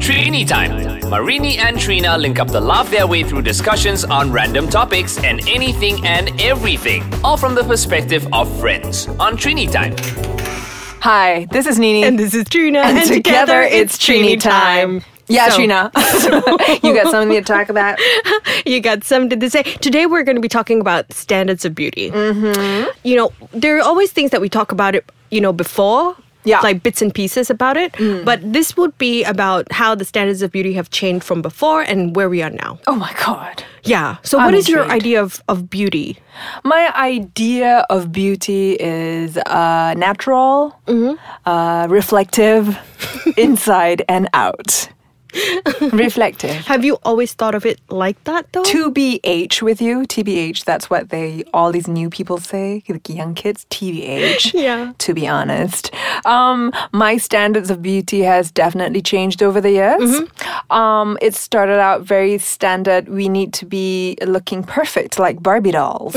Trini Time. Marini and Trina link up to laugh their way through discussions on random topics and anything and everything, all from the perspective of friends on Trini Time. Hi, this is Nini. And this is Trina. And together it's Trini time. Yeah, So- Trina. you got something to talk about? You got something to say. Today we're going to be talking about standards of beauty. Mm-hmm. You know, there are always things that we talk about it, you know, before. Yeah. Like bits and pieces about it. But this would be about how the standards of beauty have changed from before and where we are now. Oh my god. Yeah. So, I'm what is your idea of, of beauty? My idea of beauty is uh, natural, uh, reflective, inside and out. reflective. Have you always thought of it like that, though? To TBH with you, TBH. That's what they all these new people say, like young kids. TBH. Yeah. To be honest, um, my standards of beauty has definitely changed over the years. Um, it started out very standard. We need to be looking perfect, like Barbie dolls.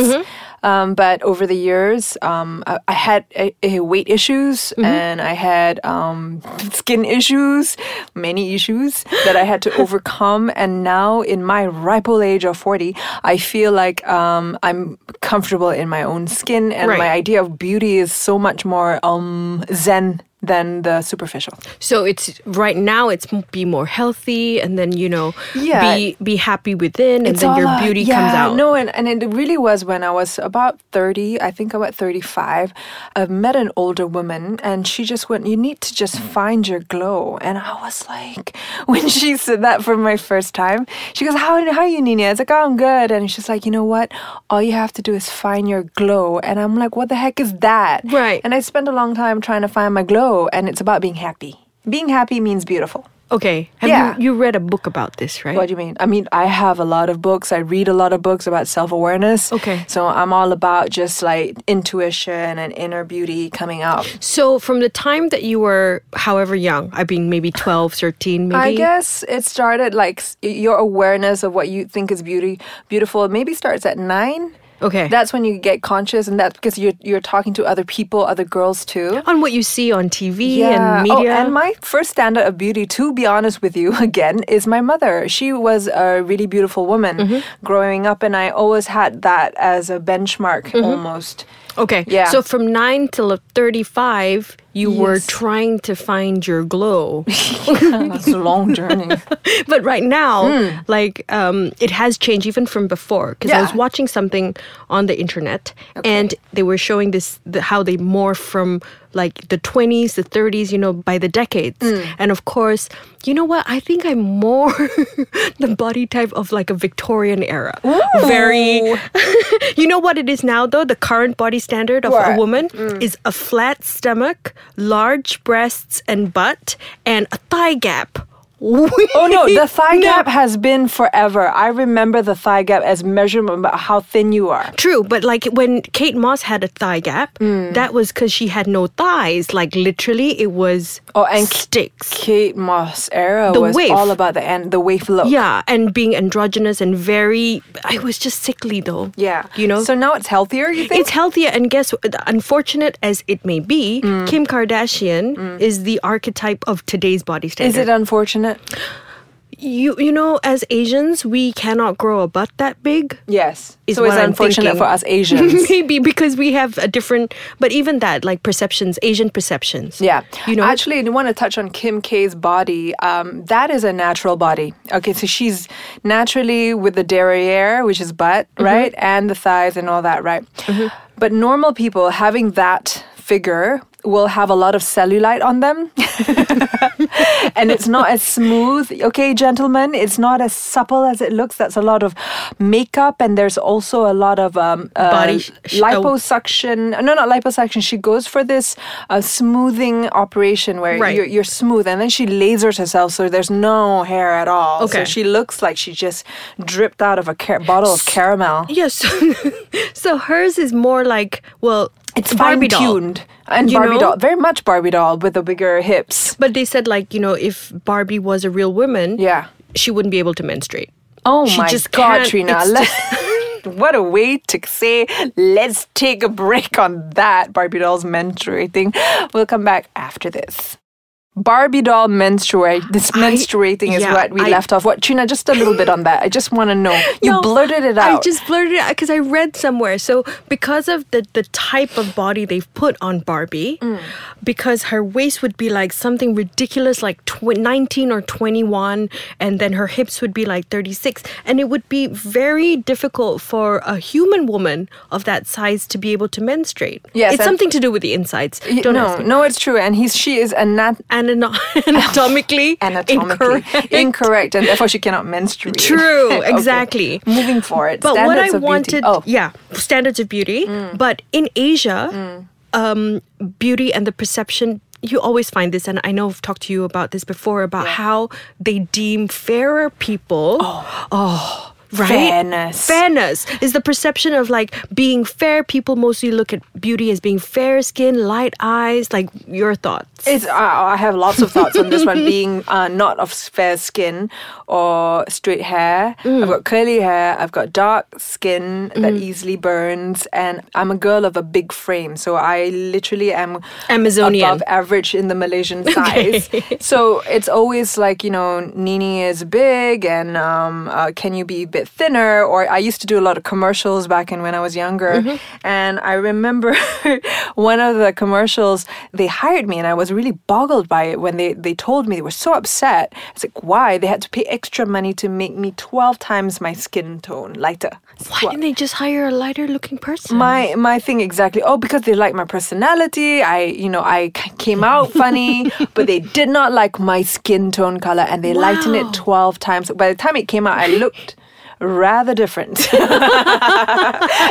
Um, but over the years, um, I, I had uh, uh, weight issues and I had um, skin issues, many issues that I had to overcome. And now, in my ripe old age of 40, I feel like um, I'm comfortable in my own skin, and Right. my idea of beauty is so much more um, zen than the superficial. So it's right now it's be more healthy and then you know Yeah. be be happy within and then your a- beauty yeah, comes out. No, and, and it really was when I was about 30, I think about 35. I met an older woman and she just went, You need to just find your glow. And I was like, when she said that for my first time, she goes, How, how are you, Nina? I was like, Oh, I'm good. And she's like, You know what? All you have to do is find your glow. And I'm like, What the heck is that? Right. And I spent a long time trying to find my glow, and it's about being happy. Being happy means beautiful. Okay. Have Yeah. you, you read a book about this, right? What do you mean? I mean, I have a lot of books. I read a lot of books about self awareness. Okay. So I'm all about just like intuition and inner beauty coming out. So from the time that you were however young, I mean maybe 12, 13 maybe. I guess it started like your awareness of what you think is beauty, beautiful. Maybe starts at nine. Okay. That's when you get conscious, and that's because you're you're talking to other people, other girls too. on what you see on TV Yeah. and media. Oh, and my first standard of beauty, to be honest with you, again, is my mother. She was a really beautiful woman Mm-hmm. growing up, and I always had that as a benchmark Mm-hmm. almost. Okay. Yeah. So from 9 till 35, you were trying to find your glow. That's a long journey. but right now, like um, it has changed even from before because I was. Watching something on the internet and they were showing this the, how they morph from like the 20s, the 30s, you know, by the decades. Hmm. And of course, you know what? I think I'm more the body type of like a Victorian era. Very. you know what it is now though? The current body standard of a What? woman is a flat stomach, large breasts and butt, and a thigh gap. Oh no, the thigh No. gap has been forever. I remember the thigh gap as measurement about how thin you are. True, but like when Kate Moss had a thigh gap, Hmm. that was because she had no thighs. Like literally, it was Oh, and sticks. Kate Moss era The was wave. all about the and the wave look. Yeah, and being androgynous and very. I was just sickly though. Yeah. you know. So now it's healthier, you think? it's healthier, and guess what? Unfortunate as it may be, Hmm. Kim Kardashian is the archetype of today's body standard. Is it unfortunate? You you know, as Asians, we cannot grow a butt that big. Yes. Is so it's I'm unfortunate thinking. for us Asians. Maybe because we have a different, but even that, like perceptions, Asian perceptions. Yeah. You know? actually, I want to touch on Kim K's body. Um, that is a natural body. Okay, so she's naturally with the derriere, which is butt, Mm-hmm. right? And the thighs and all that, right? But normal people having that figure will have a lot of cellulite on them. and it's not as smooth. Okay, gentlemen, it's not as supple as it looks. That's a lot of makeup, and there's also a lot of um, uh, Body sh- oh. liposuction. No, not liposuction. She goes for this uh, smoothing operation where Right. you're, you're smooth, and then she lasers herself, so there's no hair at all. Okay. So she looks like she just dripped out of a car- bottle of caramel. Yes. so hers is more like, well, It's Barbie fine doll. tuned and Barbie know? doll, very much Barbie doll with the bigger hips. But they said like, you know, if Barbie was a real woman, Yeah. she wouldn't be able to menstruate. Oh She my just God, Trina! Let- what a way to say. Let's take a break on that Barbie dolls menstruating. We'll come back after this. Barbie doll menstruate. This menstruating is yeah, what we I- left off. What Trina? Just a little bit on that. I just want to know. You No, blurted it out. I just blurted it out because I read somewhere. So because of the the type of body they've put on Barbie, Mm. because her waist would be like something ridiculous, like tw- nineteen or twenty one, and then her hips would be like thirty six, and it would be very difficult for a human woman of that size to be able to menstruate. Yes, it's something to do with the insides. Y- Don't no, no, it's true, and he's she is a anat- Anano- anatomically, anatomically incorrect. incorrect, and therefore she cannot menstruate. True, Okay. exactly. Moving forward, But what I wanted, Oh, Mm. yeah, standards of beauty. But in Asia, um, beauty and the perception. You always find this, and I know I've talked to you about this before about how they deem fairer people. Oh. Oh, right. Fairness. Fairness is the perception of like being fair. People mostly look at beauty as being fair skin, light eyes. Like your thoughts. It's, I I have lots of thoughts on this one. Being uh, not of fair skin or straight hair. Mm. I've got curly hair. I've got dark skin that easily burns, and I'm a girl of a big frame. So I literally am Amazonian. above average in the Malaysian size. so it's always like you know, Nini is big, and um, uh, can you be a bit thinner? Or I used to do a lot of commercials back in when I was younger, mm-hmm. and I remember one of the commercials they hired me, and I was really boggled by it when they they told me they were so upset. It's like why they had to pay extra money to make me twelve times my skin tone lighter. Why didn't they just hire a lighter looking person? My my thing exactly. Oh, because they like my personality. I you know I came out funny, but they did not like my skin tone color, and they lightened it twelve times. By the time it came out, I looked rather different,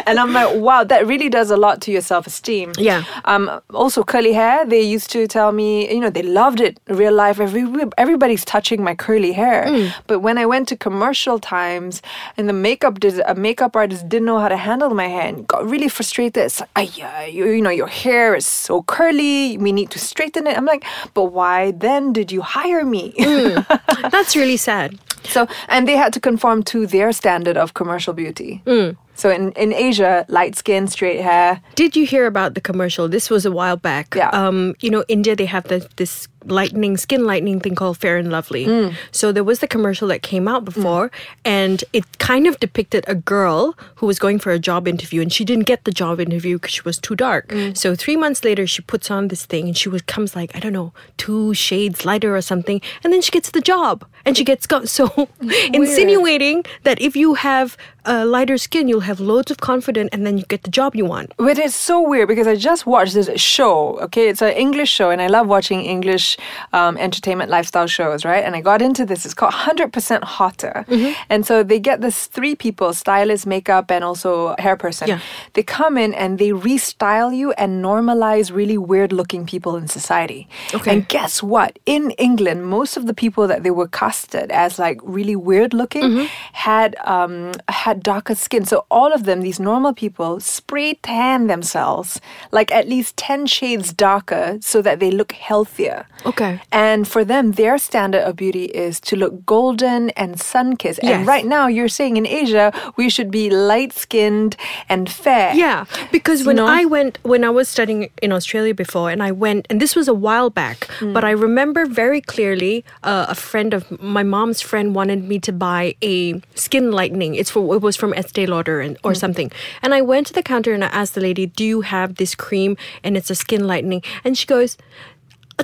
and I'm like, wow, that really does a lot to your self esteem. Yeah. Um. Also, curly hair. They used to tell me, you know, they loved it. Real life, every everybody's touching my curly hair. Mm. But when I went to commercial times, and the makeup did, a uh, makeup artist didn't know how to handle my hair, and got really frustrated. It's like, "Ay, you, you know, your hair is so curly. We need to straighten it. I'm like, but why then did you hire me? Mm. That's really sad. So, and they had to conform to their standard of commercial beauty. Mm. So in, in Asia, light skin, straight hair. Did you hear about the commercial? This was a while back. Yeah. Um, you know, India they have the, this lightening skin lightening thing called Fair and Lovely. Mm. So there was the commercial that came out before, and it kind of depicted a girl who was going for a job interview, and she didn't get the job interview because she was too dark. Mm. So three months later, she puts on this thing, and she was comes like I don't know two shades lighter or something, and then she gets the job, and she gets go- so insinuating that if you have uh, lighter skin, you'll have loads of confidence, and then you get the job you want. But it's so weird because I just watched this show. Okay, it's an English show, and I love watching English um, entertainment lifestyle shows, right? And I got into this. It's called 100% Hotter. Mm-hmm. And so they get this three people stylist, makeup, and also hair person. Yeah. They come in and they restyle you and normalize really weird looking people in society. Okay. And guess what? In England, most of the people that they were casted as like really weird looking Mm-hmm. had um, had darker skin. So all of them, these normal people, spray tan themselves like at least ten shades darker so that they look healthier. Okay. And for them, their standard of beauty is to look golden and sun kissed. Yes. And right now, you're saying in Asia, we should be light skinned and fair. Yeah, because when know? I went, when I was studying in Australia before, and I went, and this was a while back, but I remember very clearly uh, a friend of my mom's friend wanted me to buy a skin lightening. It's for it was from Estee Lauder and, or mm. something, and I went to the counter and I asked the lady, "Do you have this cream?" And it's a skin lightening, and she goes.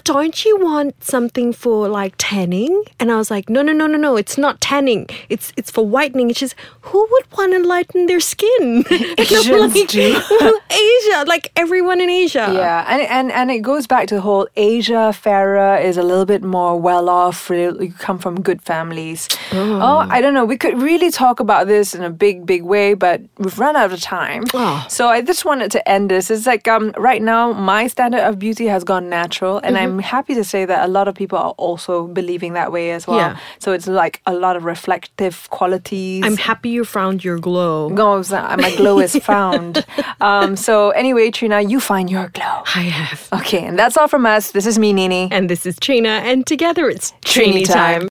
Don't you want something for like tanning? And I was like, no, no, no, no, no. It's not tanning. It's it's for whitening. It's just who would want to lighten their skin? Asians like, do. well, Asia, like everyone in Asia. Yeah, and, and and it goes back to the whole Asia fairer is a little bit more well off. You come from good families. Oh. I don't know. We could really talk about this in a big, big way, but we've run out of time. Oh. So I just wanted to end this. It's like um right now my standard of beauty has gone natural, and I'm happy to say that a lot of people are also believing that way as well. Yeah. So it's like a lot of reflective qualities. I'm happy you found your glow. goes. My glow is found. um, so anyway, Trina, you find your glow. I have. Okay, and that's all from us. This is me, Nini. And this is Trina, and together it's Trini Trini time. time.